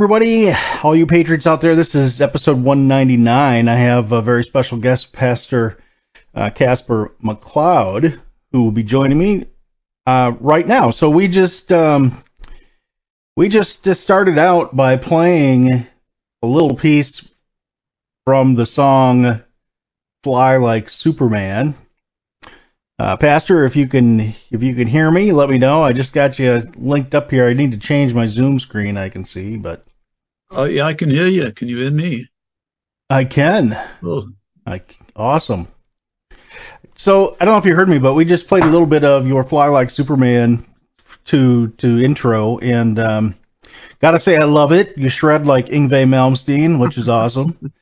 Everybody, all you patriots out there. This is episode 199. I have a very special guest, Pastor uh, Caspar McCloud, who will be joining me uh, right now. So we just um, we just started out by playing a little piece from the song "Fly Like Superman." Uh, Pastor, if you can if you can hear me, let me know. I just got you linked up here. I need to change my Zoom screen. I can see, but oh yeah, I can hear you. Can you hear me? I can. Oh, I, awesome. So I don't know if you heard me, but we just played a little bit of your "Fly Like Superman" to to intro, and um, gotta say I love it. You shred like Yngwie Malmsteen, which is awesome.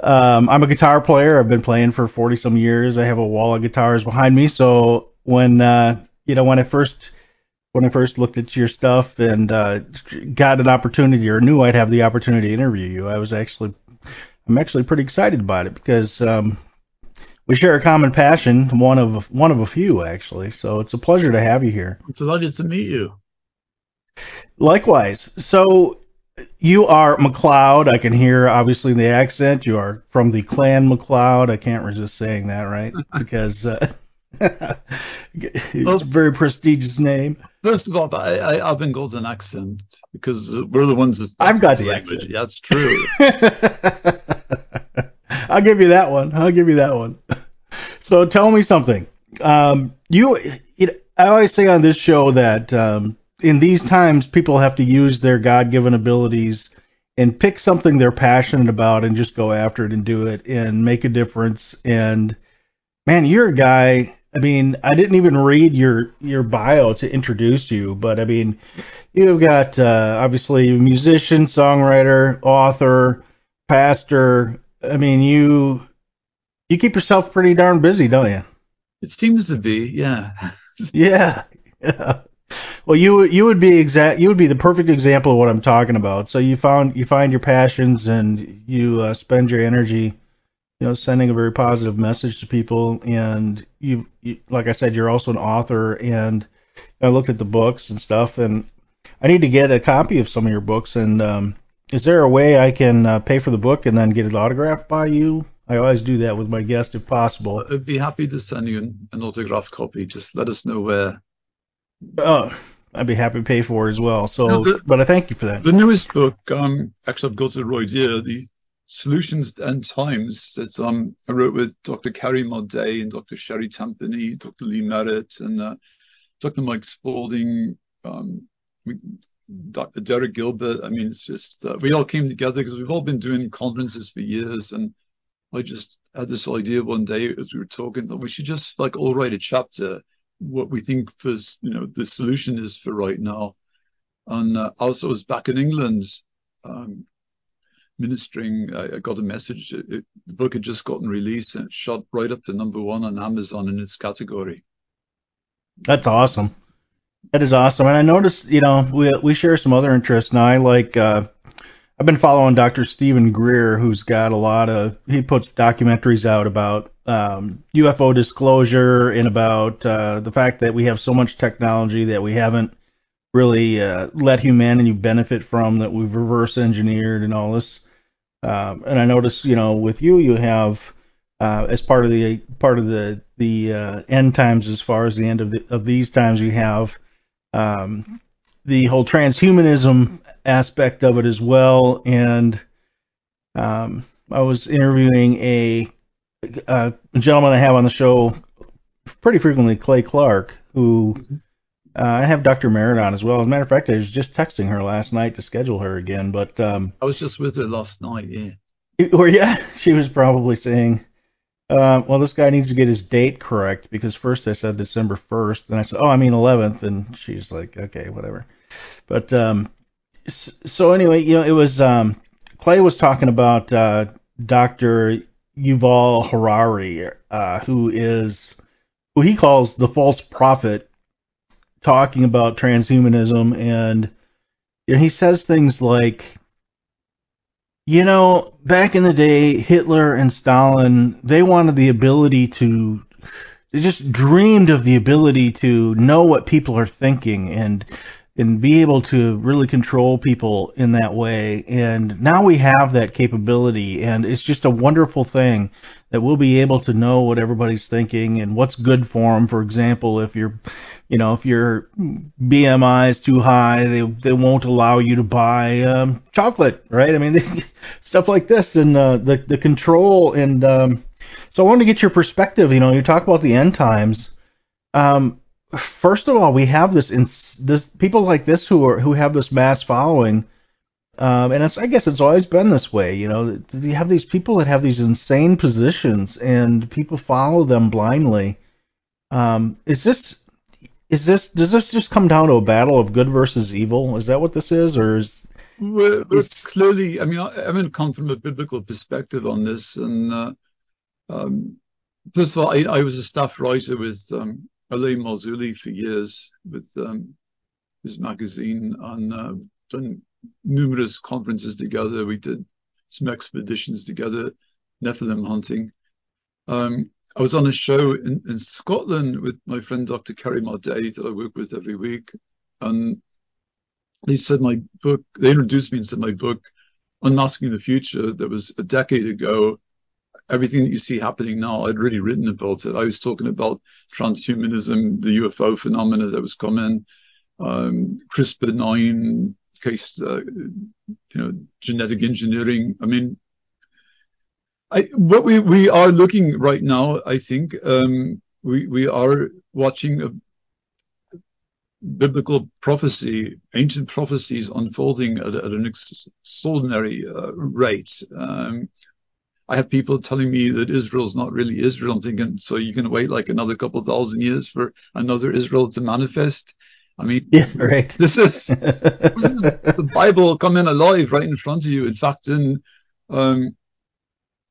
Um, I'm a guitar player. I've been playing for 40 some years. I have a wall of guitars behind me. So when uh, you know when I first when I first looked at your stuff and uh, got an opportunity or knew I'd have the opportunity to interview you, I was actually I'm actually pretty excited about it because um, we share a common passion, one of one of a few actually. So it's a pleasure to have you here. It's a pleasure to meet you. Likewise. So you are McCloud. I can hear obviously the accent. You are from the clan McLeod. I can't resist saying that, right? Because uh, well, a very prestigious name. First of all, I, I got an accent because we're the ones that. I've got the language. accent. That's true. I'll give you that one. I'll give you that one. So tell me something. Um, you, it, I always say on this show that um, in these times, people have to use their God given abilities and pick something they're passionate about and just go after it and do it and make a difference. And man, you're a guy. I mean, I didn't even read your your bio to introduce you, but I mean, you've got uh, obviously a musician, songwriter, author, pastor. I mean, you you keep yourself pretty darn busy, don't you? It seems to be, yeah. yeah. yeah. Well, you you would be exact. You would be the perfect example of what I'm talking about. So you found you find your passions and you uh, spend your energy, you know, sending a very positive message to people. And you, you, like I said, you're also an author. And I looked at the books and stuff, and I need to get a copy of some of your books. And um, is there a way I can uh, pay for the book and then get it autographed by you? I always do that with my guests if possible. I'd be happy to send you an, an autographed copy. Just let us know where. Oh, I'd be happy to pay for it as well. So, the, but I thank you for that. The newest book, um, actually, I've got it right here. The Solutions and Times that um, I wrote with Dr. Carrie Madej and Dr. Sherri Tenpenny, Dr. Lee Merritt, and uh, Dr. Mike Spalding, um, Dr. Derek Gilbert. I mean, it's just uh, we all came together because we've all been doing conferences for years, and I just had this idea one day as we were talking that we should just like all write a chapter what we think for you know the solution is for right now. And uh, also, was back in England um, ministering. I, I, got a message. It, the book had just gotten released and it shot right up to number one on Amazon in its category. That's awesome. That is awesome. And I noticed, you know, we we share some other interests. Now, I like, uh, I've been following Dr. Steven Greer, who's got a lot of, he puts documentaries out about um, UFO disclosure and about uh, the fact that we have so much technology that we haven't really uh, let humanity benefit from, that we've reverse engineered and all this. Um, and I noticed, you know, with you, you have uh, as part of the part of the the uh, end times, as far as the end of the, of these times, you have um, the whole transhumanism aspect of it as well. And um, I was interviewing a, a, gentleman I have on the show pretty frequently, Clay Clark, who uh, I have Dr. Merritt on as well. As a matter of fact, I was just texting her last night to schedule her again. But um, I was just with her last night. Yeah. Or yeah, she was probably saying uh, well, this guy needs to get his date correct because first I said December 1st, and I said, oh, I mean 11th, and she's like, okay, whatever. But um, so anyway, you know, it was um, Clay was talking about uh, Dr. Yuval Harari, uh, who is who he calls the false prophet, talking about transhumanism, and you know, he says things like you know, back in the day, Hitler and Stalin, they wanted the ability to, they just dreamed of the ability to know what people are thinking and and be able to really control people in that way. And now we have that capability, and it's just a wonderful thing that we'll be able to know what everybody's thinking and what's good for them. For example, if you're, you know, if your BMI is too high, they they won't allow you to buy um, chocolate, right? I mean, they, stuff like this, and uh, the the control. And um, so I wanted to get your perspective. You know, you talk about the end times. Um, first of all, we have this in, this people like this who are who have this mass following, um, and I guess it's always been this way. You know, you have these people that have these insane positions, and people follow them blindly. Um, is this is this does this just come down to a battle of good versus evil? Is that what this is, or is well, is, clearly? I mean, I, mean, come from a biblical perspective on this, and uh, um, first of all, I, I was a staff writer with um, Marzulli for years with um, his magazine and uh, done numerous conferences together. We did some expeditions together, Nephilim hunting. Um, I was on a show in, in Scotland with my friend Dr. Carrie Madej that I work with every week. And they said my book, they introduced me and said my book, Unmasking the Future, that was a decade ago, everything that you see happening now, I'd really written about it. I was talking about transhumanism, the UFO phenomena that was coming, um, CRISPR nine case, uh, you know, genetic engineering. I mean, I, what we, we are looking right now, I think, um, we, we are watching a biblical prophecy, ancient prophecies unfolding at, at an extraordinary uh, rate. Um, I have people telling me that Israel's not really Israel. I'm thinking, so you can wait like another couple thousand years for another Israel to manifest. I mean, yeah, right. This is, this is the Bible coming alive right in front of you. In fact, in um,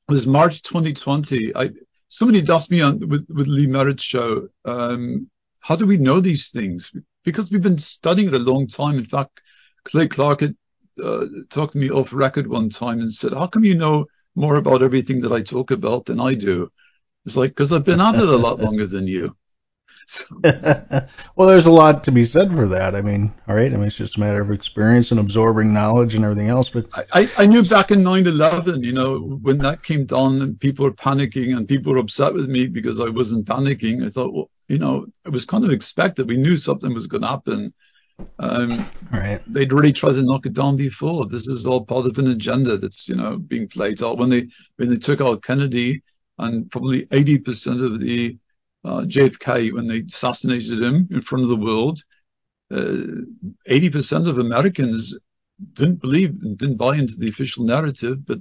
was March 2020. I somebody asked me on with with Lee Merritt's show, um, how do we know these things? Because we've been studying it a long time. In fact, Clay Clark had uh, talked to me off record one time and said, "How come you know?" more about everything that I talk about than I do. It's like, because I've been at it a lot longer than you. So. well, there's a lot to be said for that. I mean, all right. I mean, it's just a matter of experience and absorbing knowledge and everything else. But I, I knew back in 9/11, you know, when that came down and people were panicking and people were upset with me because I wasn't panicking. I thought, well, you know, it was kind of expected. We knew something was going to happen. Um, right. They'd really tried to knock it down before. This is all part of an agenda that's, you know, being played out. When they when they took out Kennedy and probably 80% of the JFK, when they assassinated him in front of the world, uh, 80% of Americans didn't believe and didn't buy into the official narrative, but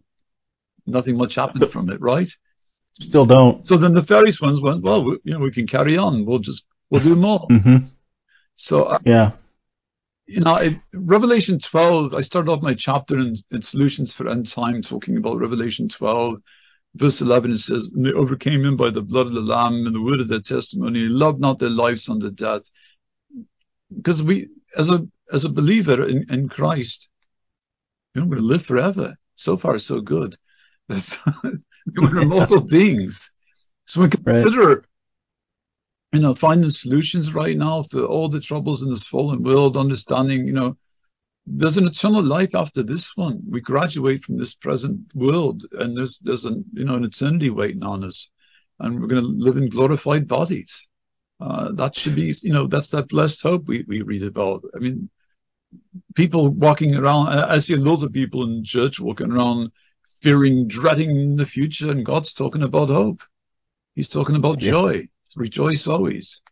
nothing much happened from it, right? Still don't. So then the nefarious ones went, well, we, you know, we can carry on. We'll just we'll do more. Mm-hmm. So uh, yeah, you know, in Revelation 12, I started off my chapter in, in Solutions for End Time talking about Revelation 12. Verse 11, it says, and they overcame him by the blood of the Lamb and the word of their testimony, and loved not their lives unto death. because we, as a as a believer in, in Christ, you know, we're going to live forever. So far, so good. we're immortal beings. So we consider, right. you know, finding solutions right now for all the troubles in this fallen world, understanding, you know, there's an eternal life after this one. We graduate from this present world, and there's there's an you know an eternity waiting on us, and we're going to live in glorified bodies. Uh, that should be you know that's that blessed hope we we read about. I mean, people walking around. I see loads of people in church walking around fearing, dreading the future, and God's talking about hope. He's talking about yeah. joy. Rejoice always.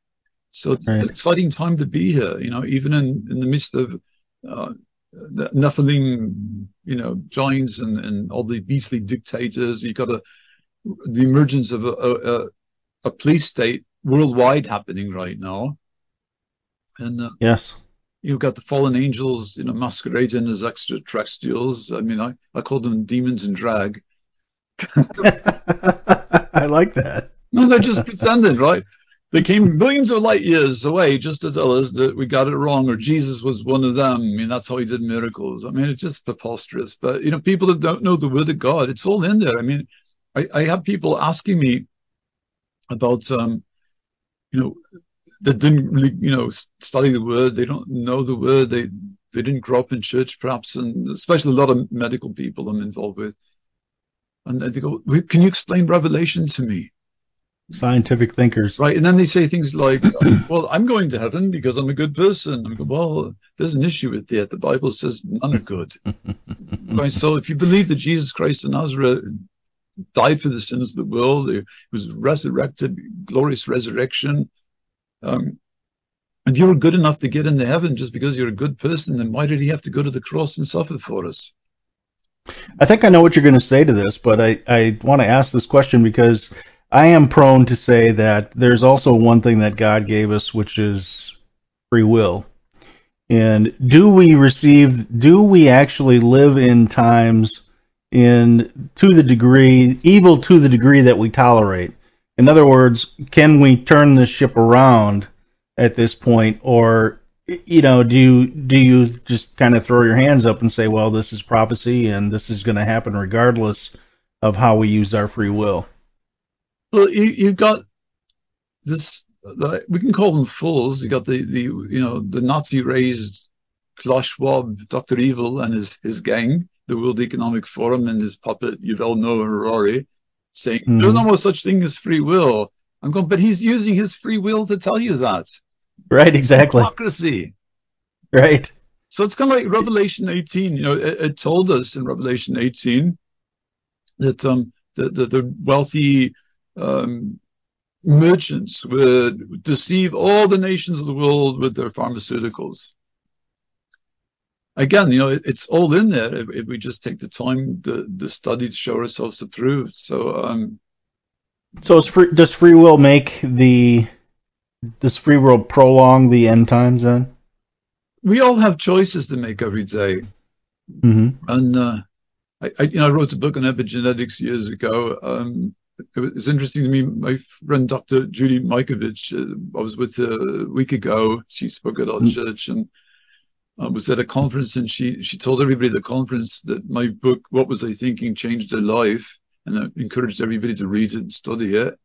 So it's right. an exciting time to be here. You know, even in in the midst of Nephilim, you know, giants and, and all the beastly dictators. You've got a, the emergence of a, a, a police state worldwide happening right now. And uh, yes, you've got the fallen angels, you know, masquerading as extraterrestrials. I mean, I, I call them demons in drag. I like that. No, they're just pretending, right? They came millions of light years away just to tell us that we got it wrong or Jesus was one of them. I mean, that's how he did miracles. I mean, it's just preposterous. But, you know, people that don't know the word of God, it's all in there. I mean, I, I have people asking me about, um, you know, that didn't really, you know, study the word. They don't know the word. They, they didn't grow up in church, perhaps, and especially a lot of medical people I'm involved with. And they go, can you explain Revelation to me? Scientific thinkers. Right. And then they say things like, well, I'm going to heaven because I'm a good person. I go, well, there's an issue with that. The Bible says none are good. right. So if you believe that Jesus Christ of Nazareth died for the sins of the world, he was resurrected, glorious resurrection, um, and you're good enough to get into heaven just because you're a good person, then why did he have to go to the cross and suffer for us? I think I know what you're going to say to this, but I, I want to ask this question because I am prone to say that there's also one thing that God gave us, which is free will. And do we receive, do we actually live in times in, to the degree, evil to the degree that we tolerate? In other words, can we turn the ship around at this point, or you know, do you do you just kind of throw your hands up and say, well, this is prophecy and this is going to happen regardless of how we use our free will? Well, you, have got this. The, we can call them fools. You got the the you know the Nazi raised Klaus Schwab, Doctor Evil, and his his gang, the World Economic Forum, and his puppet Yuval Noah Harari, saying mm-hmm. there's no more such thing as free will. I'm going, but he's using his free will to tell you that. Right. Exactly. Democracy. Right. So it's kind of like Revelation 18. You know, it, it told us in Revelation 18 that um the, the, the wealthy um, merchants would deceive all the nations of the world with their pharmaceuticals. Again, you know, it, it's all in there if, if, we just take the time, the, the study to show ourselves approved. So, um, so free, does free will make the does free will prolong the end times then? We all have choices to make every day. Mm-hmm. and uh, I, I, you know, I wrote a book on epigenetics years ago. Um, it's interesting to me. My friend Dr. Judy Mikovits, uh, I was with her a week ago. She spoke at our mm. church and I was at a conference and she, she told everybody at the conference that my book, What Was I Thinking, changed her life. And I encouraged everybody to read it and study it.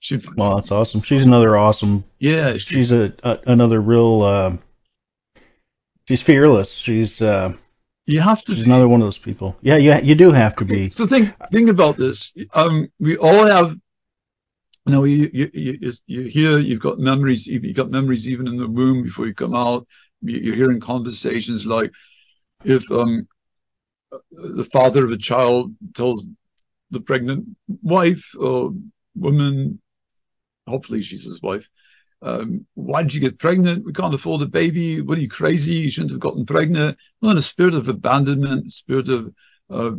She, well, that's awesome. She's another awesome. Yeah. She, she's a, a, another real, uh, she's fearless. She's, uh, you have to. She's be. another one of those people. Yeah, you you do have to be. So think think about this. Um, we all have. You know, you you you you hear you've got memories. You've got memories even in the womb before you come out. You're hearing conversations like, if um, the father of a child tells the pregnant wife or woman, hopefully she's his wife, um, why did you get pregnant? We can't afford a baby. What are you crazy? You shouldn't have gotten pregnant. Well, a spirit of abandonment, a spirit of uh,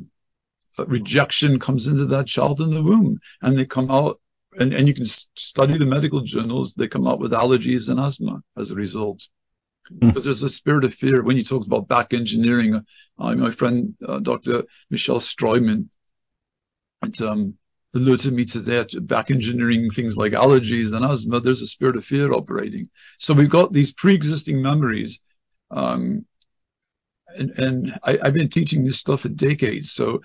rejection comes into that child in the womb, and they come out. And, and you can study the medical journals. They come out with allergies and asthma as a result. Mm. Because there's a spirit of fear. When you talk about back engineering, uh, my friend uh, Dr. Michelle Struyman at um, alerted me to that, back engineering things like allergies and asthma. There's a spirit of fear operating. So we've got these pre-existing memories. Um, and, and I, I've been teaching this stuff for decades. So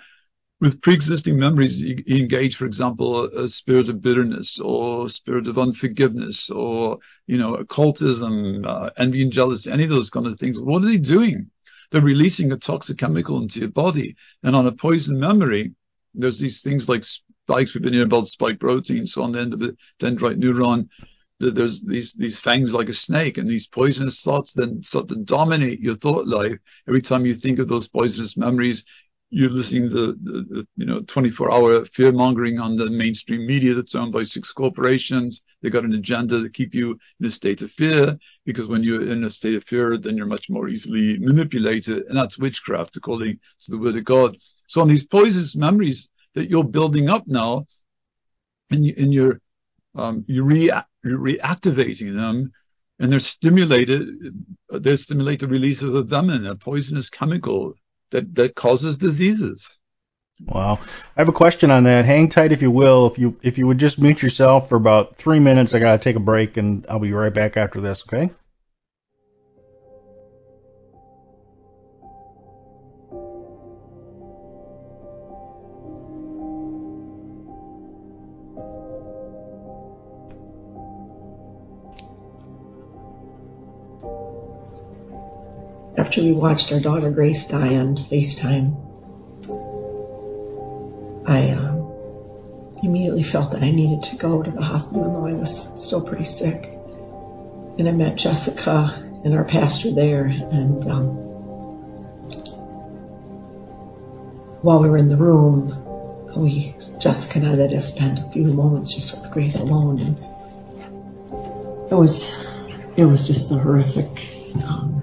with pre-existing memories, you, you engage, for example, a, a, spirit of bitterness or spirit of unforgiveness or, you know, occultism, uh, envy and jealousy, any of those kind of things. What are they doing? They're releasing a toxic chemical into your body. And on a poison memory, there's these things like spikes. We've been hearing about spike proteins. So on the end of the dendrite neuron, there's these these fangs like a snake, and these poisonous thoughts then start to dominate your thought life. Every time you think of those poisonous memories, you're listening to the, the you know 24 hour fear mongering on the mainstream media that's owned by six corporations. They got an agenda to keep you in a state of fear because when you're in a state of fear, then you're much more easily manipulated, and that's witchcraft according to the word of God. So on these poisonous memories that you're building up now, and, um, you're, rea- you're reactivating them and they're stimulated, they stimulate the release of a venom, a poisonous chemical that, that causes diseases. Wow. I have a question on that. Hang tight if you will. If you if you would just mute yourself for about three minutes, I gotta take a break and I'll be right back after this, okay? After we watched our daughter Grace die on FaceTime, I um, immediately felt that I needed to go to the hospital, though I was still pretty sick. And I met Jessica and our pastor there, and um, while we were in the room, we Jessica and I let us spend a few moments just with Grace alone, and it was it was just a horrific um,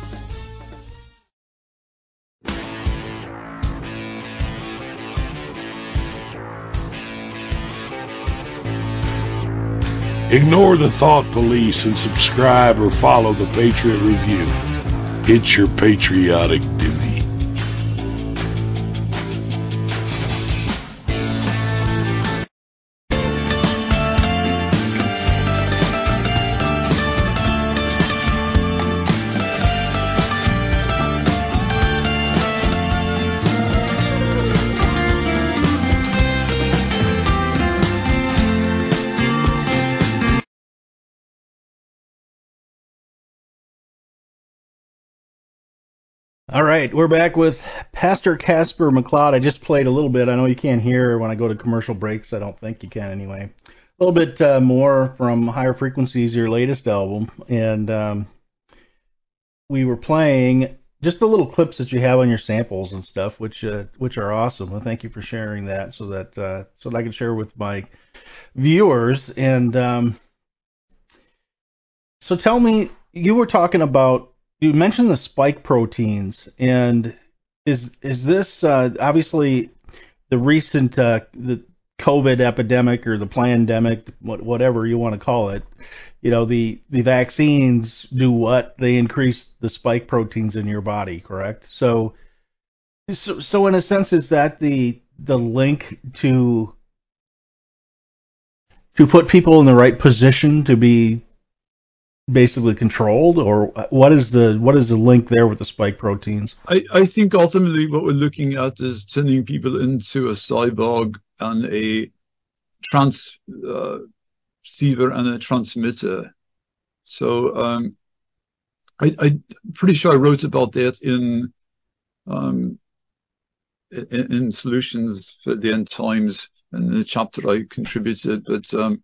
Ignore the thought police and subscribe or follow the Patriot Review. It's your patriotic duty. All right, we're back with Pastor Caspar McCloud. I just played a little bit. I know you can't hear when I go to commercial breaks. I don't think you can anyway. A little bit uh, more from Higher Frequencies, your latest album, and um, we were playing just the little clips that you have on your samples and stuff, which uh, which are awesome. Well, thank you for sharing that, so that uh, so that I can share with my viewers. And um, so, tell me, you were talking about you mentioned the spike proteins, and is is this uh, obviously the recent uh, the COVID epidemic or the pandemic, whatever you want to call it? You know, the the vaccines do what? They increase the spike proteins in your body, correct? So, so, so in a sense, is that the the link to to put people in the right position to be basically controlled, or what is the what is the link there with the spike proteins? I, I think ultimately what we're looking at is turning people into a cyborg and a transceiver uh, and a transmitter. So um, I, I'm pretty sure I wrote about that in um, in, in solutions for the end times in the chapter I contributed, but um,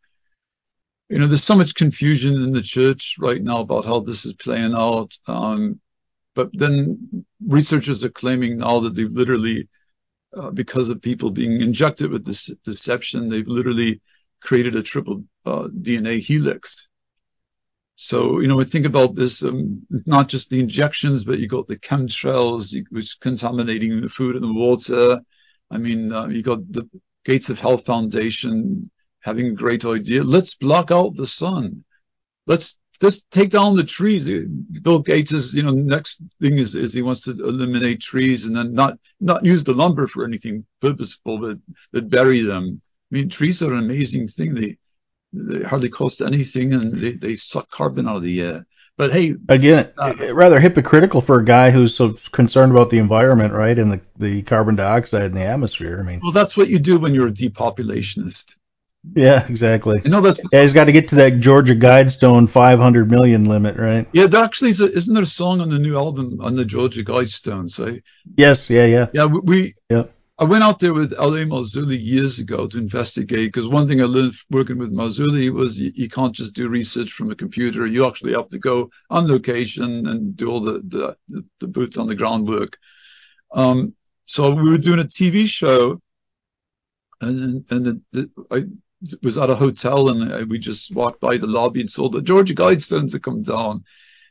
you know, there's so much confusion in the church right now about how this is playing out. Um, but then researchers are claiming now that they've literally, uh, because of people being injected with this deception, they've literally created a triple uh, DNA helix. So, you know, we think about this, um, not just the injections, but you got the chemtrails, which contaminating the food and the water. I mean, uh, you got the Gates of Health Foundation having a great idea. Let's block out the sun. Let's just take down the trees. Bill Gates is, you know, next thing is, is he wants to eliminate trees and then not, not use the lumber for anything purposeful, but, but bury them. I mean, trees are an amazing thing. They, they hardly cost anything and they, they suck carbon out of the air. But hey, again, uh, rather hypocritical for a guy who's so concerned about the environment, right, and the, the carbon dioxide in the atmosphere. I mean, well, that's what you do when you're a depopulationist. Yeah, exactly. You know that's yeah. He's got to get to that Georgia Guidestone 500 million limit, right? Yeah, there actually is a, isn't there a song on the new album on the Georgia Guidestones? So yes, yeah, yeah, yeah. We, we yeah. I went out there with L.A. Marzulli years ago to investigate because one thing I learned working with Marzulli was you, you, can't just do research from a computer. You actually have to go on location and do all the the, the, the boots on the ground work. Um, so we were doing a TV show, and and the, the, I was at a hotel and uh, we just walked by the lobby and saw the Georgia Guidestones had come down.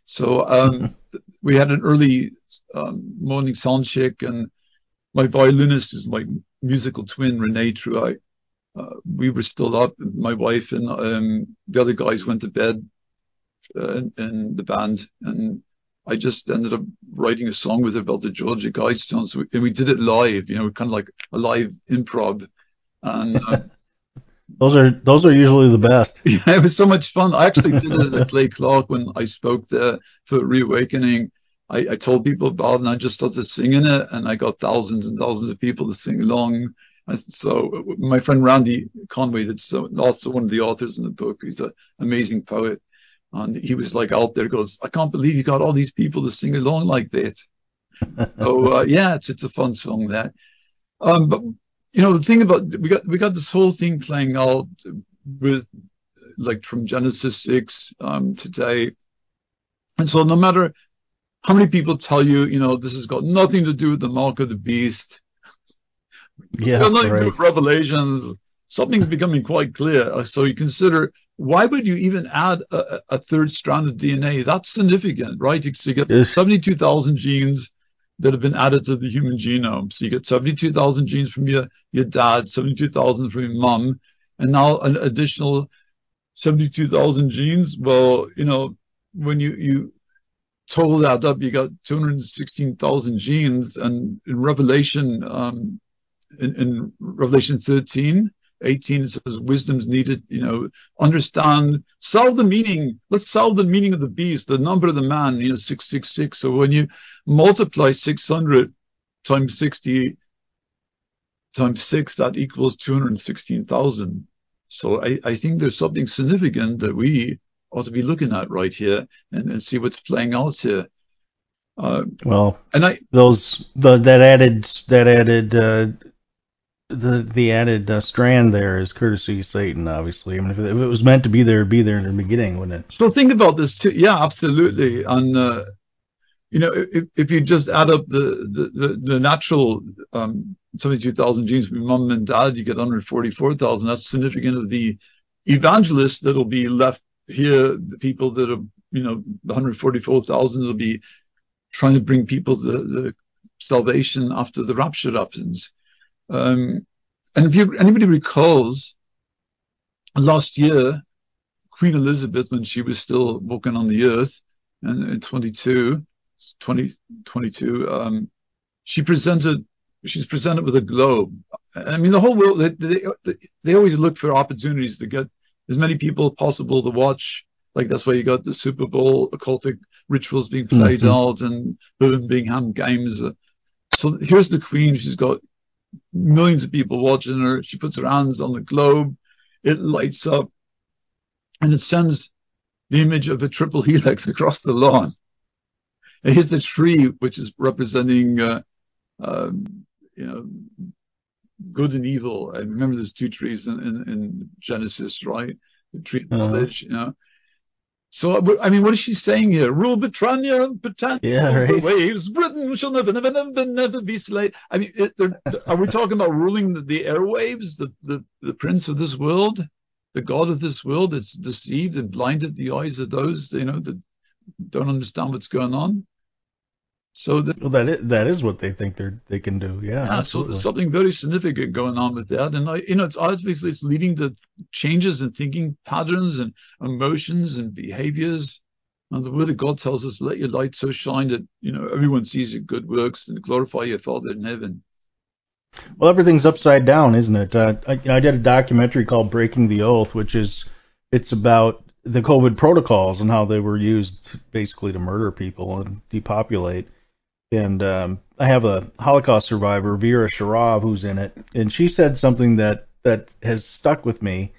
So um, we had an early um, morning sound check, and my violinist is my musical twin, Renee Truai. Uh, we were still up. My wife and um, the other guys went to bed uh, in, in, the band, and I just ended up writing a song with her about the Georgia Guidestones, and we did it live. You know, kind of like a live improv, and. Uh, those are those are usually the best. Yeah, it was so much fun. I actually did it at Clay Clark when I spoke there for Reawakening. I, I told people about it and I just started singing it and I got thousands and thousands of people to sing along. And So my friend Randy Conway, that's also one of the authors in the book, he's an amazing poet. And he was like out there, goes, I can't believe you got all these people to sing along like that. so uh, yeah, it's it's a fun song that. Um, but you know, the thing about we got we got this whole thing playing out with like from Genesis six um, today, and so no matter how many people tell you, you know, this has got nothing to do with the mark of the beast, yeah, nothing right. to do with Revelations. Something's becoming quite clear. So you consider why would you even add a, a third strand of DNA? That's significant, right? You get yes. 72,000 genes that have been added to the human genome. So you get 72,000 genes from your, your dad, 72,000 from your mom, and now an additional 72,000 genes. Well, you know, when you, you total that up, you got 216,000 genes. And in Revelation, um, in, in Revelation 13, 18 it says wisdom's needed, you know, understand, solve the meaning. Let's solve the meaning of the beast, the number of the man, you know, 666. So when you multiply 600 times 60 times 6, that equals 216,000. So I, I think there's something significant that we ought to be looking at right here and, and see what's playing out here. Uh, Well, and I, those the, that added that added uh, the the added uh, strand there is courtesy Satan. Obviously, I mean, if it, if it was meant to be there, be there in the beginning, wouldn't it? So think about this too. Yeah, absolutely. And uh, you know, if, if you just add up the the, the, the natural um, 72,000 genes from mom and dad, you get 144,000. That's significant of the evangelists that'll be left here. The people that are, you know, 144,000 will be trying to bring people to the salvation after the rapture happens. Um, and if you anybody recalls, last year, Queen Elizabeth, when she was still walking on the earth, and in 22, 2022, um, she presented, she's presented with a globe. I mean, the whole world, they, they, they always look for opportunities to get as many people possible to watch. Like that's why you got the Super Bowl occultic rituals being played Mhm. out and Birmingham games. So here's the Queen. She's got millions of people watching her. She puts her hands on the globe. It lights up and it sends the image of a triple helix across the lawn. And here's a tree which is representing, uh, um, you know, good and evil. I remember there's two trees in, in, in Genesis, right? The tree of Uh-huh. knowledge, you know. So, I mean, what is she saying here? Rule Britannia, and Britannia, Yeah, rules the waves. Britain shall never, never, never, never be slave. I mean, it, are we talking about ruling the, the airwaves, the, the, the prince of this world, the god of this world that's deceived and blinded the eyes of those, you know, that don't understand what's going on? So the, Well, that is, that is what they think they they can do. Yeah, yeah, so there's something very significant going on with that, and I, you know, it's obviously it's leading to changes in thinking patterns and emotions and behaviors. And the Word of God tells us, "Let your light so shine that you know everyone sees your good works and glorify your Father in heaven." Well, everything's upside down, isn't it? Uh, I, I did a documentary called Breaking the Oath, which is it's about the COVID protocols and how they were used basically to murder people and depopulate. And um, I have a Holocaust survivor, Vera Sharav, who's in it, and she said something that that has stuck with me,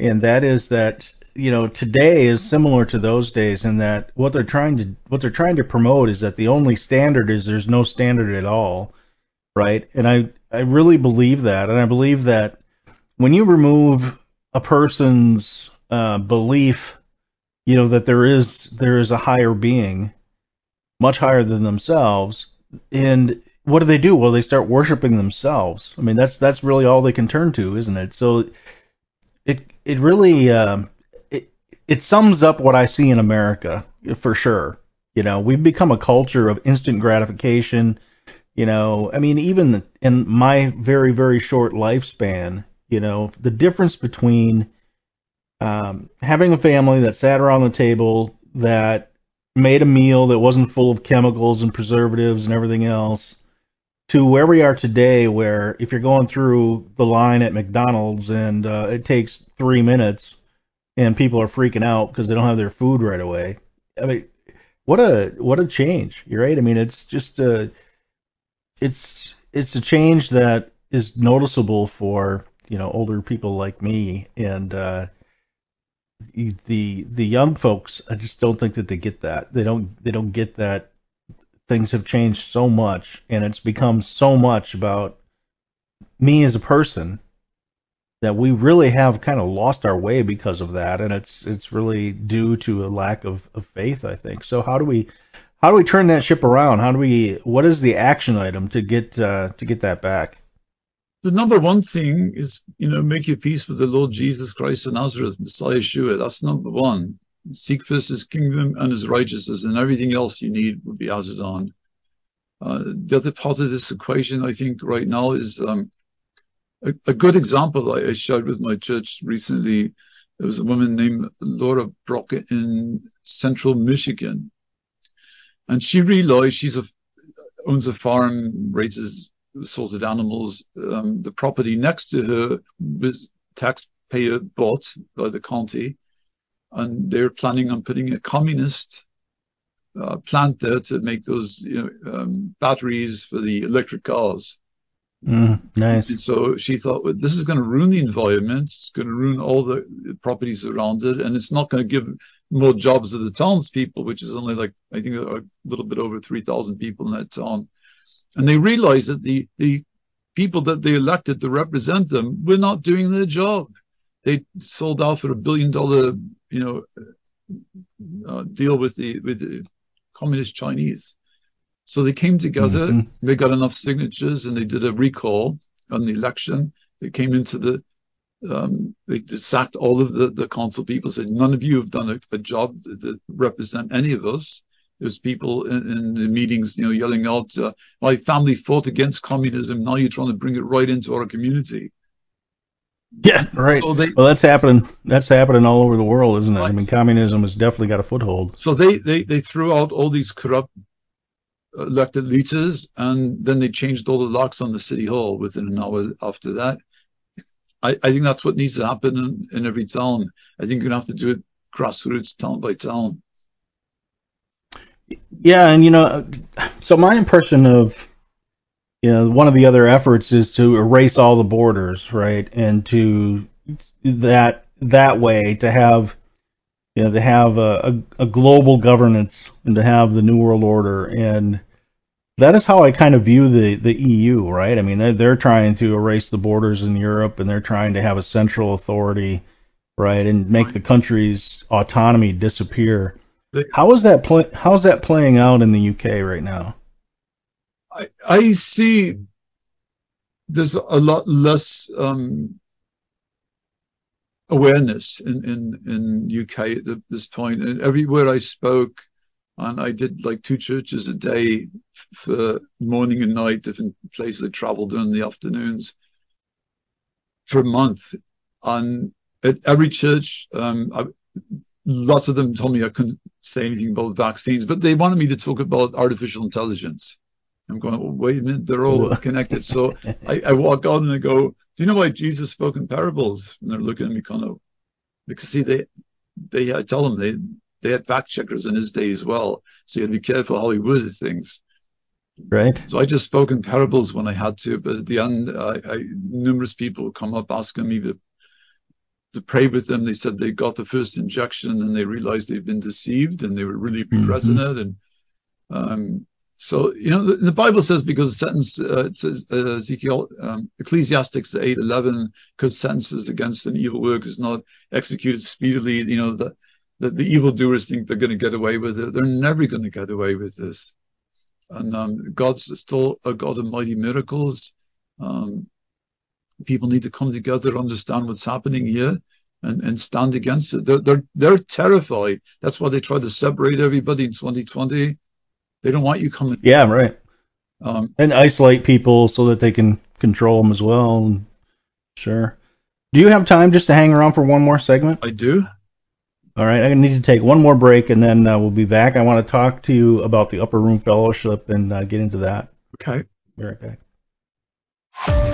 and that is that you know today is similar to those days in that what they're trying to what they're trying to promote is that the only standard is there's no standard at all right? And I I really believe that, and I believe that when you remove a person's uh, belief, you know that there is there is a higher being, much higher than themselves, and what do they do? Well, they start worshiping themselves. I mean, that's that's really all they can turn to, isn't it? So it it really um, it it sums up what I see in America for sure. You know, we've become a culture of instant gratification you know, I mean, even in my very, very short lifespan, you know, the difference between um, having a family that sat around the table that made a meal that wasn't full of chemicals and preservatives and everything else to where we are today, where if you're going through the line at McDonald's and uh, it takes three minutes and people are freaking out because they don't have their food right away. I mean, what a what a change, you're right. I mean, it's just a it's it's a change that is noticeable for you know older people like me and uh the the young folks I just don't think that they get that they don't they don't get that things have changed so much and it's become so much about me as a person that we really have kind of lost our way because of that and it's it's really due to a lack of, of faith I think so how do we how do we turn that ship around? How do we? What is the action item to get uh, to get that back? The number one thing is, you know, make your peace with the Lord Jesus Christ of Nazareth, Messiah Yeshua. That's number one. Seek first His kingdom and His righteousness, and everything else you need will be added on. Uh, the other part of this equation, I think, right now is um, a, a good example I, I shared with my church recently. There was a woman named Laura Brock in central Michigan. And she realized she's a, owns a farm, raises assorted animals. Um, the property next to her was taxpayer bought by the county. And they're planning on putting a communist uh, plant there to make those you know, um, batteries for the electric cars. Mm, nice. And so she thought, well, this is going to ruin the environment. It's going to ruin all the properties around it, and it's not going to give more jobs to the townspeople, which is only like, I think, a little bit over 3,000 people in that town. And they realized that the, the people that they elected to represent them were not doing their job. They sold out for a billion dollar, you know, uh, deal with the with the communist Chinese. So they came together, Mhm. they got enough signatures, and they did a recall on the election. They came into the, um, they sacked all of the, the council people, said, none of you have done a, a job to, that represent any of us. There's people in, in the meetings, you know, yelling out, uh, my family fought against communism. Now you're trying to bring it right into our community. Yeah, right. So they, Well, that's happening. That's happening all over the world, isn't it? I mean, communism has definitely got a foothold. So they, they, they threw out all these corrupt elected leaders and then they changed all the locks on the city hall within an hour after that. I, I think that's what needs to happen in, in every town. I think you're gonna have to do it grassroots, town by town. Yeah, and you know, so my impression of you know one of the other efforts is to erase all the borders, right, and to that that way to have you know to have a, a, a global governance and to have the new world order and that is how I kind of view the, the EU, right? I mean, they're, they're trying to erase the borders in Europe and they're trying to have a central authority, right, and make the country's autonomy disappear. How is that play, how's that playing out in the UK right now? I, I see there's a lot less um, awareness in, in, in UK at this point. And everywhere I spoke, and I did like two churches a day for morning and night, different places I traveled in the afternoons for a month. And at every church, um, I, lots of them told me I couldn't say anything about vaccines, but they wanted me to talk about artificial intelligence. I'm going, well, wait a minute, they're all connected. So I, I walk out and I go, do you know why Jesus spoke in parables? And they're looking at me kind of, because see, they, they, I tell them they, they had fact checkers in his day as well. So you had to be careful how he worded things. Right? So I just spoke in parables when I had to, but at the end, I, I numerous people come up asking me to, to pray with them. They said they got the first injection and they realized they've been deceived and they were really Mhm. repressing it. And, um, so, you know, the, the Bible says because the sentence, uh, it says, uh, Ezekiel, um, Ecclesiastics 8, 11, because sentences against an evil work is not executed speedily, you know, the, the, the evildoers think they're going to get away with it. They're never going to get away with this. And, um, God's still a God of mighty miracles. Um, people need to come together, understand what's happening here and, and stand against it. They're, they're, they're terrified. That's why they try to separate everybody in 2020. They don't want you coming. Yeah, right. Um, And isolate people so that they can control them as well. Sure. Do you have time just to hang around for one more segment? I do. All right, I need to take one more break and then uh, we'll be back. I want to talk to you about the Upper Room Fellowship and uh, get into that. Okay. Be right back.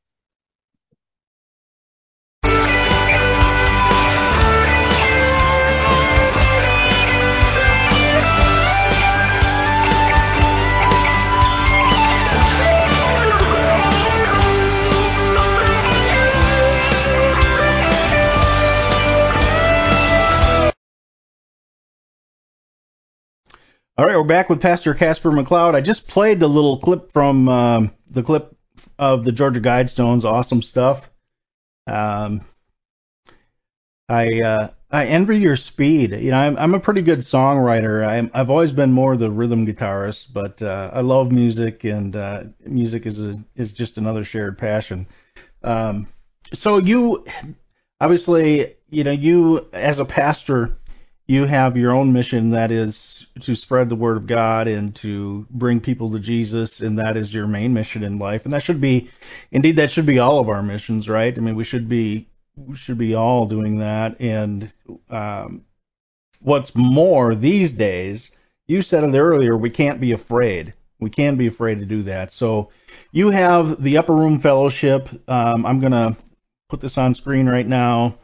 All right, we're back with Pastor Caspar McCloud. I just played the little clip from um, the clip of the Georgia Guidestones. Awesome stuff. Um, I uh, I envy your speed. You know, I'm, I'm a pretty good songwriter. I'm, I've always been more the rhythm guitarist, but uh, I love music, and uh, music is a is just another shared passion. Um, so you obviously, you know, you as a pastor, you have your own mission that is to spread the word of God and to bring people to Jesus, and that is your main mission in life. And that should be, indeed, that should be all of our missions, right? I mean, we should be we should be all doing that. And um, what's more, these days, you said it earlier, we can't be afraid. We can be afraid to do that. So you have the Upper Room Fellowship. Um, I'm gonna put this on screen right now.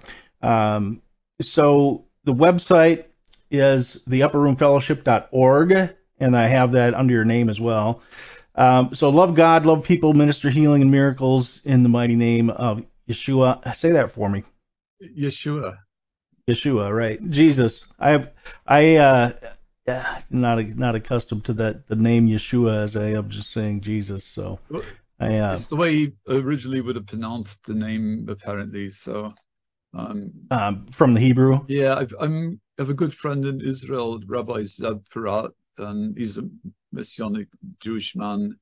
Um, so the website is theupperroomfellowship.org, and I have that under your name as well. Um, so love God, love people, minister healing and miracles in the mighty name of Yeshua. Say that for me. Yeshua. Yeshua, right? Jesus. I have, I uh not not accustomed to that the name Yeshua as I am just saying Jesus. So I uh, it's the way he originally would have pronounced the name apparently. So um, um from the Hebrew. Yeah, I've, I'm I have a good friend in Israel, Rabbi Zev Porat, and he's a Messianic Jewish man.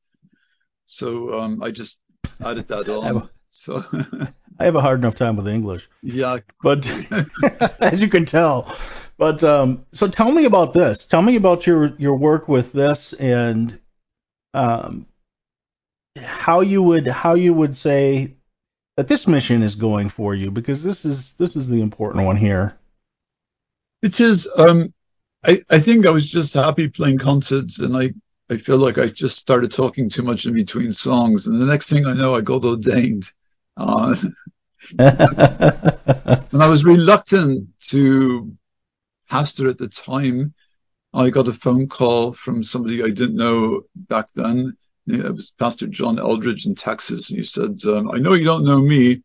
So um, I just added that on. so I have a hard enough time with English. Yeah, but as you can tell. But um, so tell me about this. Tell me about your your work with this and um, how you would how you would say that this mission is going for you because this is this is the important one here. It is. Um, I, I think I was just happy playing concerts, and I, I feel like I just started talking too much in between songs, and the next thing I know, I got ordained. Uh, and I was reluctant to pastor at the time. I got a phone call from somebody I didn't know back then. It was Pastor John Eldridge in Texas. And he said, um, I know you don't know me,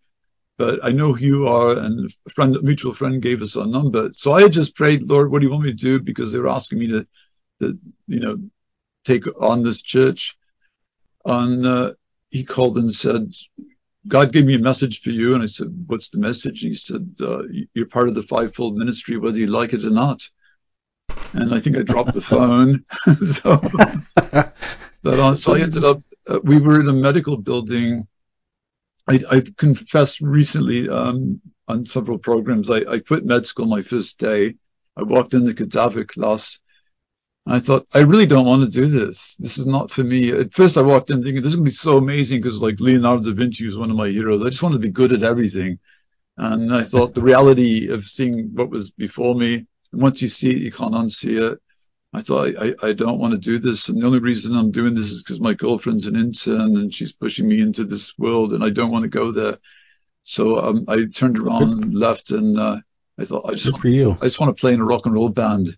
but I know who you are, and a friend, a mutual friend gave us our number. So I just prayed, Lord, what do you want me to do? Because they were asking me to, to you know, take on this church. And uh, he called and said, God gave me a message for you. And I said, what's the message? And he said, uh, you're part of the fivefold ministry, whether you like it or not. And I think I dropped the phone. so, but, uh, so I ended up, uh, we were in a medical building I, I confessed recently um, on several programs. I, I quit med school my first day. I walked in the cadaver class, I thought, I really don't want to do this. This is not for me. At first, I walked in thinking this is going to be so amazing because, like, Leonardo da Vinci was one of my heroes. I just wanted to be good at everything. And I thought the reality of seeing what was before me, once you see it, you can't unsee it. I thought, I, I don't want to do this. And the only reason I'm doing this is because my girlfriend's an intern and she's pushing me into this world and I don't want to go there. So um, I turned around and left and uh, I thought, I just, you. I just want to play in a rock and roll band.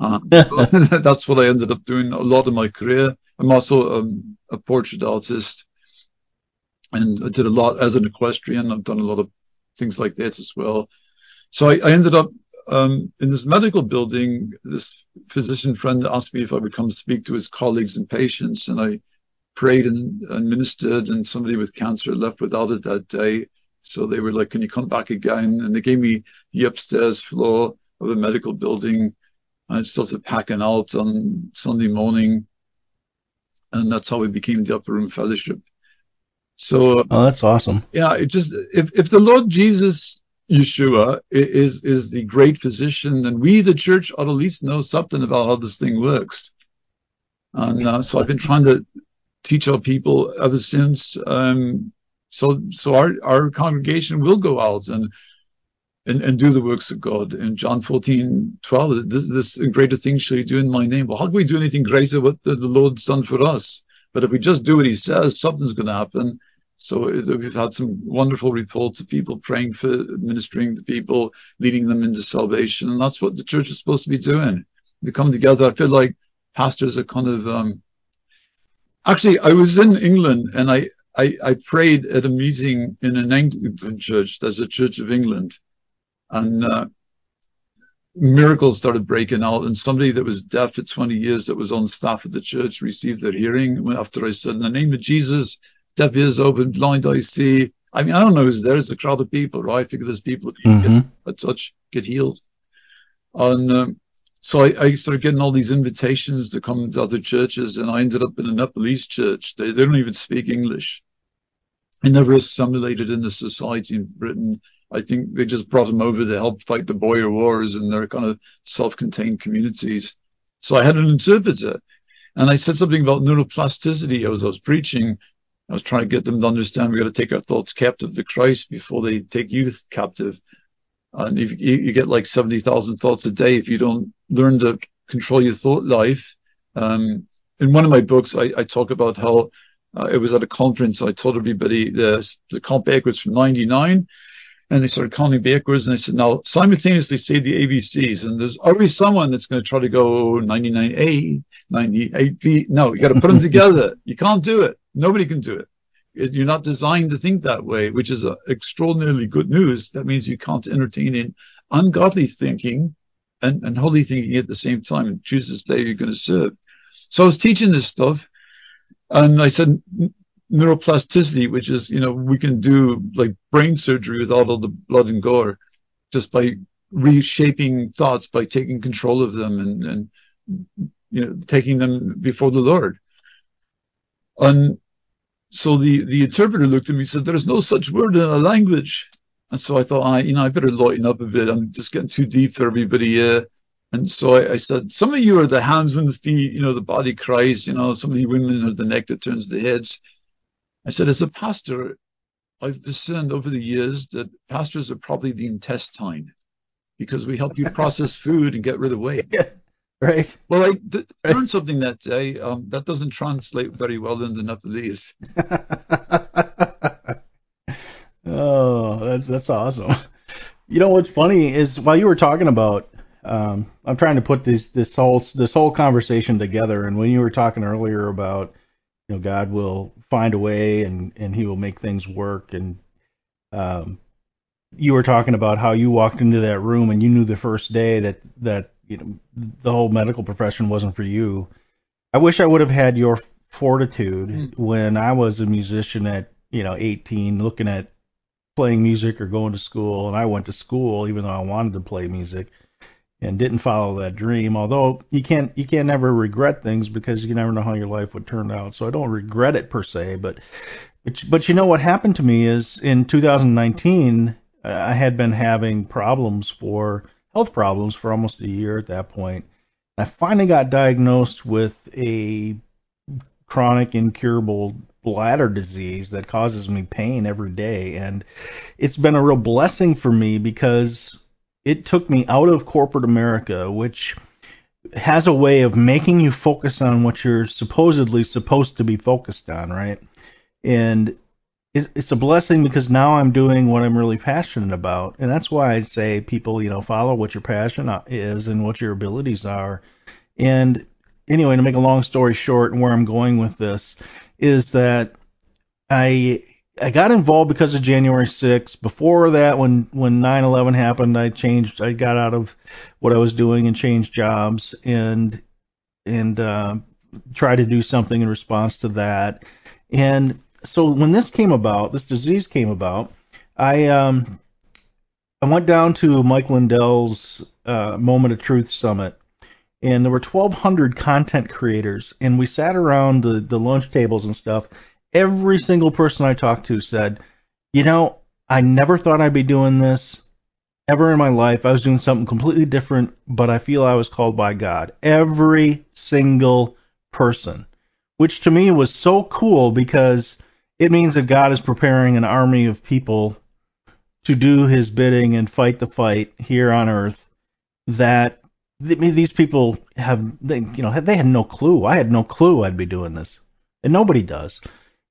Uh, that's what I ended up doing a lot of my career. I'm also um, a portrait artist and I did a lot as an equestrian. I've done a lot of things like that as well. So I, I ended up um, in this medical building. This physician friend asked me if I would come speak to his colleagues and patients, and I prayed and, and ministered. And somebody with cancer left without it that day. So they were like, "Can you come back again?" And they gave me the upstairs floor of a medical building And I started packing out on Sunday morning, and that's how we became the Upper Room Fellowship. So, Oh, that's awesome. yeah, it just if if the Lord Jesus Yeshua is is the great physician, and we, the church, ought at least know something about how this thing works. And uh, so I've been trying to teach our people ever since. Um, so so our our congregation will go out and and, and do the works of God. In John 14, 12, this, this greater things shall you do in my name. Well, how can we do anything greater what the, the Lord's done for us? But if we just do what he says, something's going to happen. So we've had some wonderful reports of people praying for, ministering to people, leading them into salvation. And that's what the church is supposed to be doing. We come together. I feel like pastors are kind of, um, actually, I was in England and I, I, I prayed at a meeting in an Anglican church. There's a Church of England and uh, miracles started breaking out. And somebody that was deaf for 20 years that was on staff at the church received their hearing after I said, "In the name of Jesus, deaf ears open, blind eyes see." I mean, I don't know who's there. It's a crowd of people, right? I figure there's people who can Mhm. get a touch, get healed. And um, so I, I started getting all these invitations to come to other churches, and I ended up in an Nepalese church. They, they don't even speak English. I never assimilated in the society in Britain. I think they just brought them over to help fight the Boer Wars, and they're kind of self-contained communities. So I had an interpreter, and I said something about neuroplasticity as I was preaching. I was trying to get them to understand we've got to take our thoughts captive to Christ before they take youth captive. And if you, you get like 70,000 thoughts a day, if you don't learn to control your thought life. Um, in one of my books, I, I talk about how uh, it was at a conference. I told everybody the, the count backwards from 99 and they started counting backwards. And I said, now simultaneously say the ABCs. And there's always someone that's going to try to go 99A, 98B. No, you got to put them together. You can't do it. Nobody can do it. You're not designed to think that way, which is uh, extraordinarily good news. That means you can't entertain in ungodly thinking and, and holy thinking at the same time and choose this day you're going to serve. So I was teaching this stuff and I said neuroplasticity, which is, you know, we can do like brain surgery without all the blood and gore just by reshaping thoughts, by taking control of them and, and, you know, taking them before the Lord. And so the, the interpreter looked at me and said, there's no such word in a language. And so I thought, I, you know, I better lighten up a bit. I'm just getting too deep for everybody here. And so I, I said, some of you are the hands and the feet, you know, the body cries, you know, some of you women are the neck that turns the heads. I said, as a pastor, I've discerned over the years that pastors are probably the intestine because we help you process food and get rid of weight. Right? Well, I d- learned something that day. Um, that doesn't translate very well into Nepalese. oh, that's that's awesome. You know what's funny is while you were talking about, um, I'm trying to put this this whole this whole conversation together, and when you were talking earlier about, you know, God will find a way and and He will make things work, and um, you were talking about how you walked into that room and you knew the first day that that you know the whole medical profession wasn't for you. I wish I would have had your fortitude hmm. when I was a musician at you know 18, looking at playing music or going to school, and I went to school even though I wanted to play music and didn't follow that dream. Although you can't you can't never regret things because you never know how your life would turn out. So I don't regret it per se, but but, but you know what happened to me is in 2019 I had been having problems for health problems for almost a year at that point, I finally got diagnosed with a chronic incurable bladder disease that causes me pain every day and it's been a real blessing for me because it took me out of corporate America which has a way of making you focus on what you're supposedly supposed to be focused on, right? And it's a blessing because now I'm doing what I'm really passionate about, and that's why I say people, you know, follow what your passion is and what your abilities are. And anyway, to make a long story short, and where I'm going with this is that I I got involved because of January 6th. Before that, when when 9/11 happened, I changed. I got out of what I was doing and changed jobs and and uh, tried to do something in response to that. And so when this came about, this disease came about, I um I went down to Mike Lindell's uh, Moment of Truth Summit, and there were 1,200 content creators, and we sat around the the lunch tables and stuff. Every single person I talked to said, you know, I never thought I'd be doing this ever in my life. I was doing something completely different, but I feel I was called by God. Every single person, which to me was so cool because it means that God is preparing an army of people to do his bidding and fight the fight here on earth that these people have they, you know they had no clue. I had no clue i'd be doing this. And nobody does.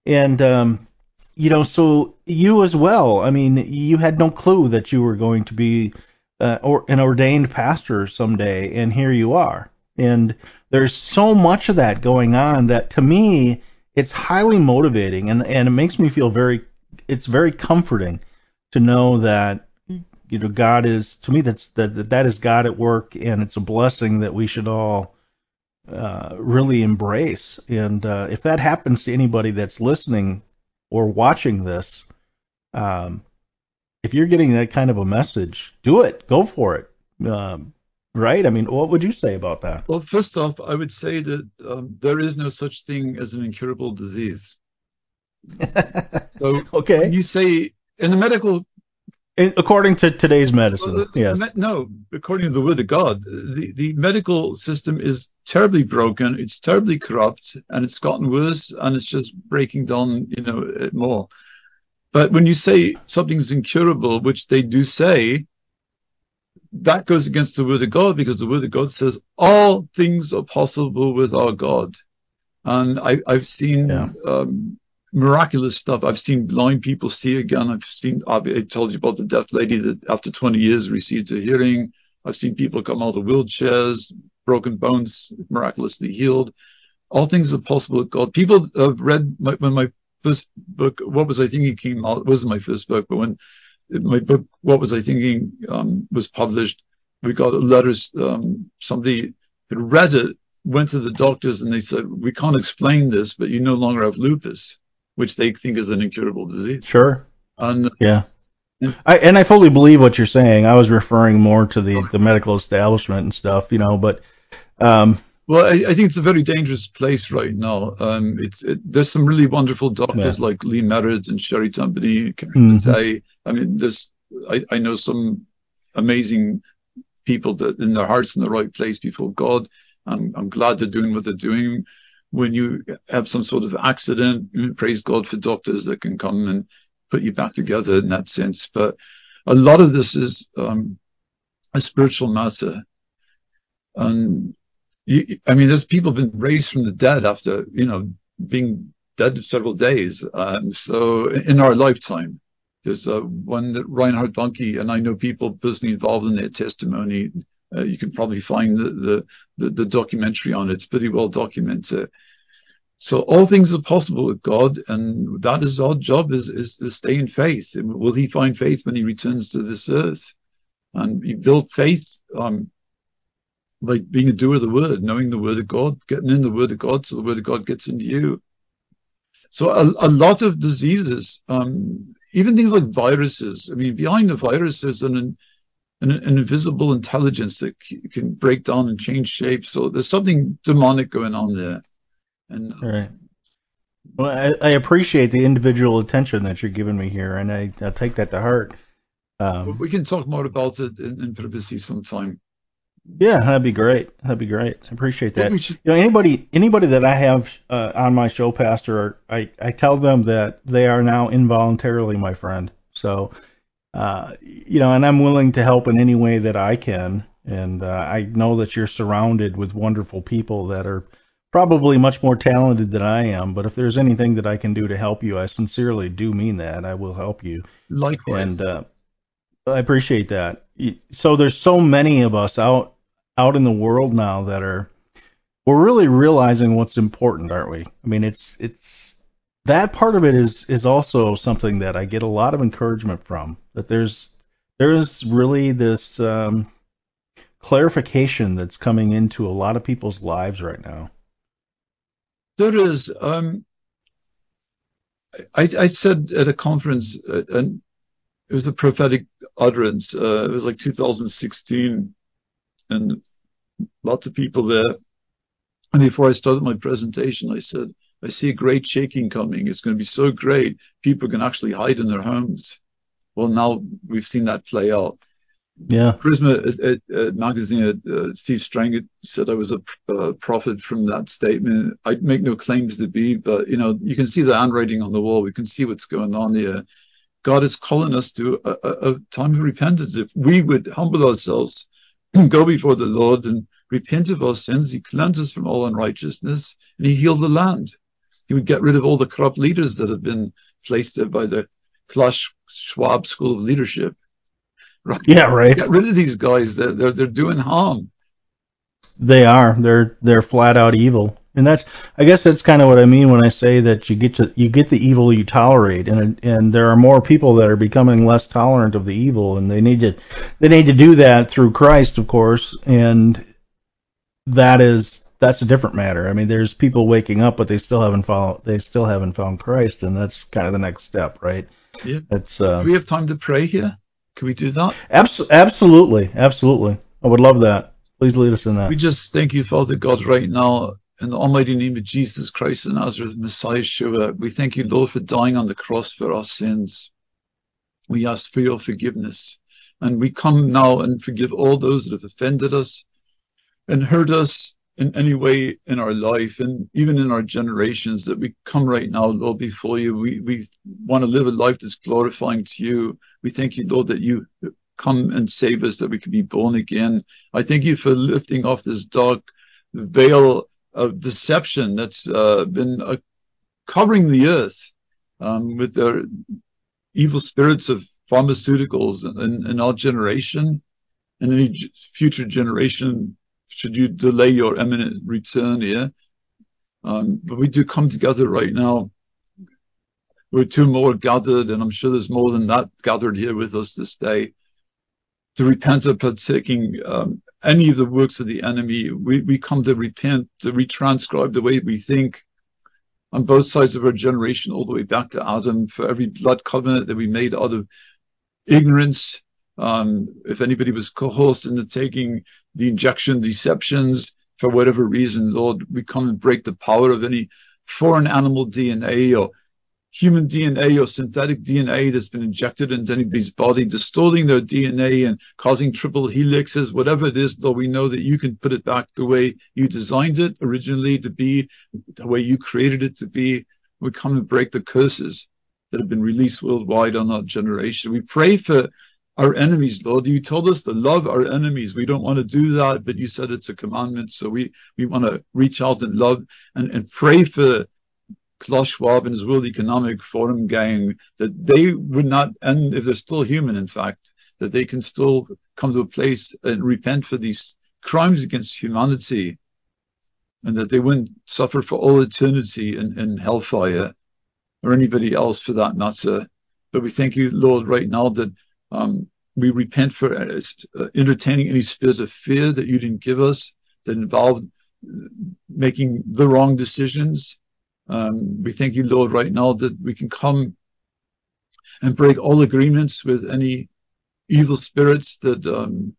And um you know so you as well i mean you had no clue that you were going to be uh, or an ordained pastor someday and here you are. And there's so much of that going on that to me it's highly motivating and and it makes me feel very it's very comforting to know that you know God is to me that's that that is God at work and it's a blessing that we should all uh, really embrace. And uh, if that happens to anybody that's listening or watching this um, if you're getting that kind of a message do it. Go for it. Um, right? I mean, what would you say about that? Well, first off, I would say that um, there is no such thing as an incurable disease. so, okay, you say in the medical, in, according to today's medicine, well, yes, me, no, according to the word of God, the the medical system is terribly broken. It's terribly corrupt, and it's gotten worse, and it's just breaking down, you know, more. But when you say something's incurable, which they do say, that goes against the word of God because the word of God says all things are possible with our God. And I, have seen yeah. um, miraculous stuff. I've seen blind people see again. I've seen, I told you about the deaf lady that after 20 years received a hearing. I've seen people come out of wheelchairs, broken bones miraculously healed. All things are possible with God. People have read my, when my first book, What Was I Thinking came out, it wasn't my first book, but when my book, What Was I Thinking, um, was published. We got letters. Um, somebody had read it, went to the doctors, and they said, "We can't explain this, but you no longer have lupus, which they think is an incurable disease." Sure. And yeah. I, and I fully believe what you're saying. I was referring more to the, the medical establishment and stuff, you know, but um, well, I, I, think it's a very dangerous place right now. Um, it's it, there's some really wonderful doctors yeah. like Lee Merritt and Sherri Tenpenny. Mm-hmm. I mean, there's I, I know some amazing people that in their hearts in the right place before God. I'm I'm glad they're doing what they're doing. When you have some sort of accident, praise God for doctors that can come and put you back together in that sense. But a lot of this is um, a spiritual matter. And you, I mean, there's people been raised from the dead after, you know, being dead several days. Um, so in our lifetime, there's uh, one that Reinhard Bonnke, and I know people personally involved in their testimony. Uh, you can probably find the, the, the, the, documentary on it. It's pretty well documented. So all things are possible with God, and that is our job is, is to stay in faith. Will he find faith when he returns to this earth? And you build faith um, like being a doer of the word, knowing the word of God, getting in the word of God so the word of God gets into you. So a, a lot of diseases, um, even things like viruses. I mean, behind the virus is an, an, an invisible intelligence that c- can break down and change shape. So there's something demonic going on there. And All right. Well, I, I, appreciate the individual attention that you're giving me here, and I, I take that to heart. Um, we can talk more about it in, in privacy sometime. Yeah, that'd be great. That'd be great. I appreciate that. You know, anybody anybody that I have uh, on my show, Pastor, I I tell them that they are now involuntarily my friend. So, uh, you know, and I'm willing to help in any way that I can. And uh, I know that you're surrounded with wonderful people that are probably much more talented than I am. But if there's anything that I can do to help you, I sincerely do mean that. I will help you. Likewise. And uh, I appreciate that. So there's so many of us out out in the world now that are we're really realizing what's important, aren't we? I mean, it's it's that part of it is is also something that I get a lot of encouragement from. That there's there's really this um, clarification that's coming into a lot of people's lives right now. There is. Um, I, I said at a conference, uh, and it was a prophetic utterance. Uh, it was like 2016, and lots of people there. And before I started my presentation, I said, I see a great shaking coming. It's going to be so great. People can actually hide in their homes. Well, now we've seen that play out. Yeah. Charisma at, at, at magazine, uh, Steve Strang said I was a uh, prophet from that statement. I make no claims to be, but you know, you can see the handwriting on the wall. We can see what's going on here. God is calling us to a, a, a time of repentance. If we would humble ourselves, go before the Lord and repent of our sins, He cleanses from all unrighteousness, and He healed the land. He would get rid of all the corrupt leaders that have been placed there by the Klaus Schwab School of Leadership. Right? Yeah, right. Get rid of these guys. They're they're, they're doing harm. They are. They're they're flat out evil. And that's I guess that's kind of what I mean when I say that you get to you get the evil you tolerate and and there are more people that are becoming less tolerant of the evil and they need to they need to do that through Christ of course and that is that's a different matter. I mean there's people waking up but they still haven't found they still haven't found Christ and that's kind of the next step, right? Yeah. That's uh Do we have time to pray here? Can we do that? abs- absolutely, absolutely. I would love that. Please lead us in that. We just thank you, Father God, right now, in the almighty name of Jesus Christ of Nazareth, Messiah Yeshua. We thank you, Lord, for dying on the cross for our sins. We ask for your forgiveness. And we come now and forgive all those that have offended us and hurt us in any way in our life and even in our generations that we come right now, Lord, before you. We, we want to live a life that's glorifying to you. We thank you, Lord, that you come and save us, that we can be born again. I thank you for lifting off this dark veil of deception that's uh, been uh, covering the earth um, with their evil spirits of pharmaceuticals in, in our generation and any future generation should you delay your imminent return here. Um, but we do come together right now. We're two more gathered, and I'm sure there's more than that gathered here with us this day to repent of partaking um, any of the works of the enemy. We, we come to repent, to retranscribe the way we think on both sides of our generation, all the way back to Adam, for every blood covenant that we made out of ignorance. Um, if anybody was coerced into taking the injection deceptions for whatever reason, Lord, we come and break the power of any foreign animal DNA or human DNA or synthetic DNA that's been injected into anybody's body, distorting their DNA and causing triple helixes, whatever it is, Lord, we know that you can put it back the way you designed it originally to be, the way you created it to be. We come and break the curses that have been released worldwide on our generation. We pray for our enemies, Lord. You told us to love our enemies. We don't want to do that, but you said it's a commandment. So we, we want to reach out and love and, and pray for Klaus Schwab and his World Economic Forum gang that they would not, and if they're still human, in fact, that they can still come to a place and repent for these crimes against humanity and that they wouldn't suffer for all eternity in, in hellfire or anybody else for that matter. But we thank you, Lord, right now that um, we repent for uh, entertaining any spirit of fear that you didn't give us that involved making the wrong decisions. Um, we thank you, Lord, right now that we can come and break all agreements with any evil spirits that um,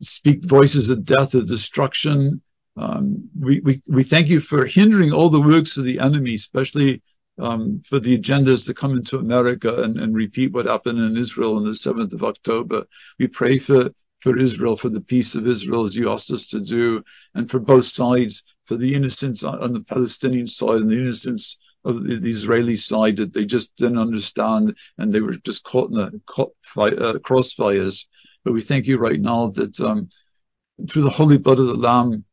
speak voices of death or destruction. Um, we, thank you for hindering all the works of the enemy, especially for the agendas to come into America and, repeat what happened in Israel on the 7th of October. We pray for for Israel, for the peace of Israel, as you asked us to do, and for both sides, for the innocents on the Palestinian side and the innocents of the, the Israeli side that they just didn't understand and they were just caught in the caught, uh, crossfires. But we thank you right now that um, through the holy blood of the Lamb,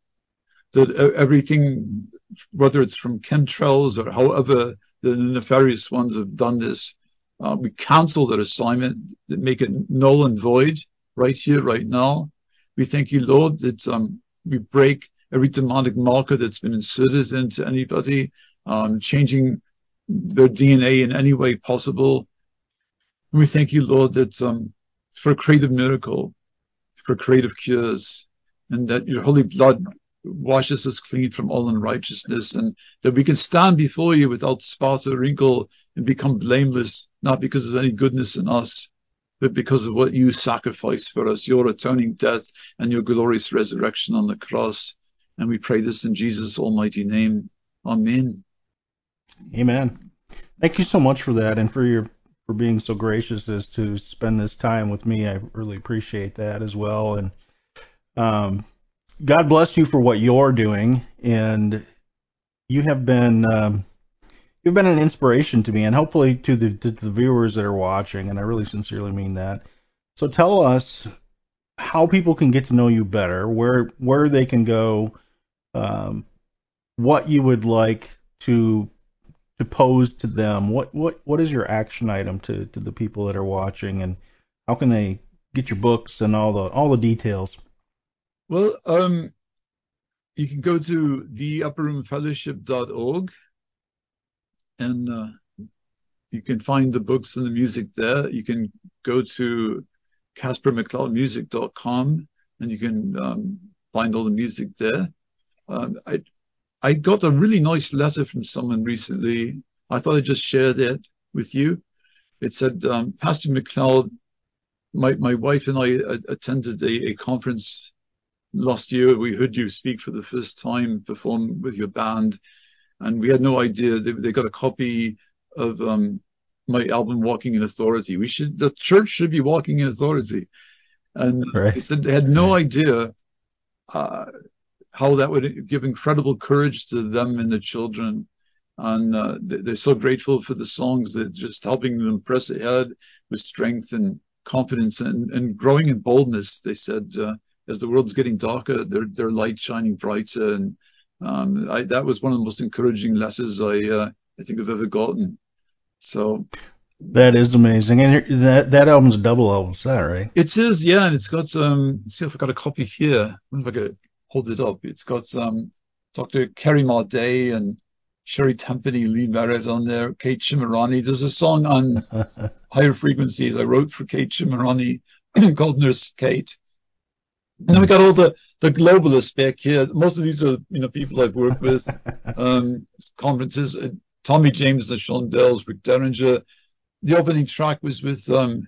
that everything, whether it's from chemtrails or however the nefarious ones have done this, uh, we cancel that assignment, make it null and void right here, right now. We thank you, Lord, that um, we break every demonic marker that's been inserted into anybody, um, changing their DNA in any way possible. And we thank you, Lord, that um, for a creative miracle, for creative cures, and that your holy blood washes us clean from all unrighteousness, and that we can stand before you without spot or wrinkle and become blameless, not because of any goodness in us, but because of what you sacrificed for us, your atoning death and your glorious resurrection on the cross. And we pray this in Jesus' almighty name. Amen. Amen. Thank you so much for that and for your for being so gracious as to spend this time with me. I really appreciate that as well. And um, God bless you for what you're doing. And you have been um, you've been an inspiration to me and hopefully to the, to the viewers that are watching, and I really sincerely mean that. So tell us how people can get to know you better, where where they can go, um, what you would like to to pose to them. What what what is your action item to to the people that are watching, and how can they get your books and all the all the details? Well, um, you can go to theupperroomfellowship.org and uh, you can find the books and the music there. You can go to CasparMcCloudmusic.com and you can um, find all the music there. Um, I I got a really nice letter from someone recently. I thought I'd just share that with you. It said, um, Pastor McCloud, my, my wife and I attended a, a conference last year. We heard you speak for the first time, perform with your band and we had no idea they, they got a copy of um, my album Walking in Authority. We should the church should be walking in authority, and right. they said they had no idea uh, how that would give incredible courage to them and the children. And uh, they're so grateful for the songs that just helping them press ahead with strength and confidence and, and growing in boldness. They said uh, as the world's getting darker, their their light shining brighter and um, I, that was one of the most encouraging letters I uh, I think I've ever gotten. So that is amazing, and that that album's a double album, is that right? It is, yeah, and it's got um. see if I got a copy here. if I hold it up. It's got um Dr. Kerry Day and Sherri Tenpenny, Lee Merritt on there, Kate Shemirani. There's a song on higher frequencies I wrote for Kate Shemirani called Nurse Kate. And then we got all the, the globalists back here. Most of these are, you know, people I've worked with, um, conferences. Uh, Tommy James, the Shondells, Rick Derringer. The opening track was with um,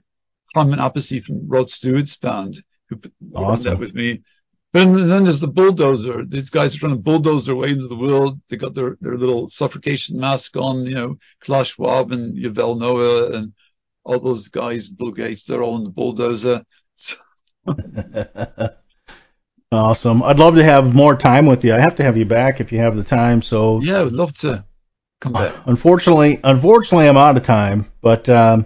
Carmine Appice from Rod Stewart's band, who awesome. that with me. But then there's the bulldozer. These guys are trying to bulldoze their way into the world. They got their, their little suffocation mask on, you know, Klaus Schwab and Yuval Noah and all those guys, Bill Gates, they're all in the bulldozer. So, awesome. I'd love to have more time with you. I have to have you back if you have the time. So yeah, I would love to come back. Unfortunately, unfortunately, I'm out of time, but um,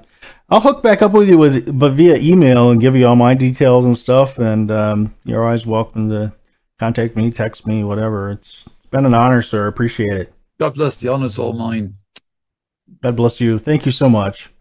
I'll hook back up with you with but via email and give you all my details and stuff. And um, you're always welcome to contact me, text me, whatever. It's it's been an honor, sir. Appreciate it. God bless. The honor's all mine. God bless you. Thank you so much.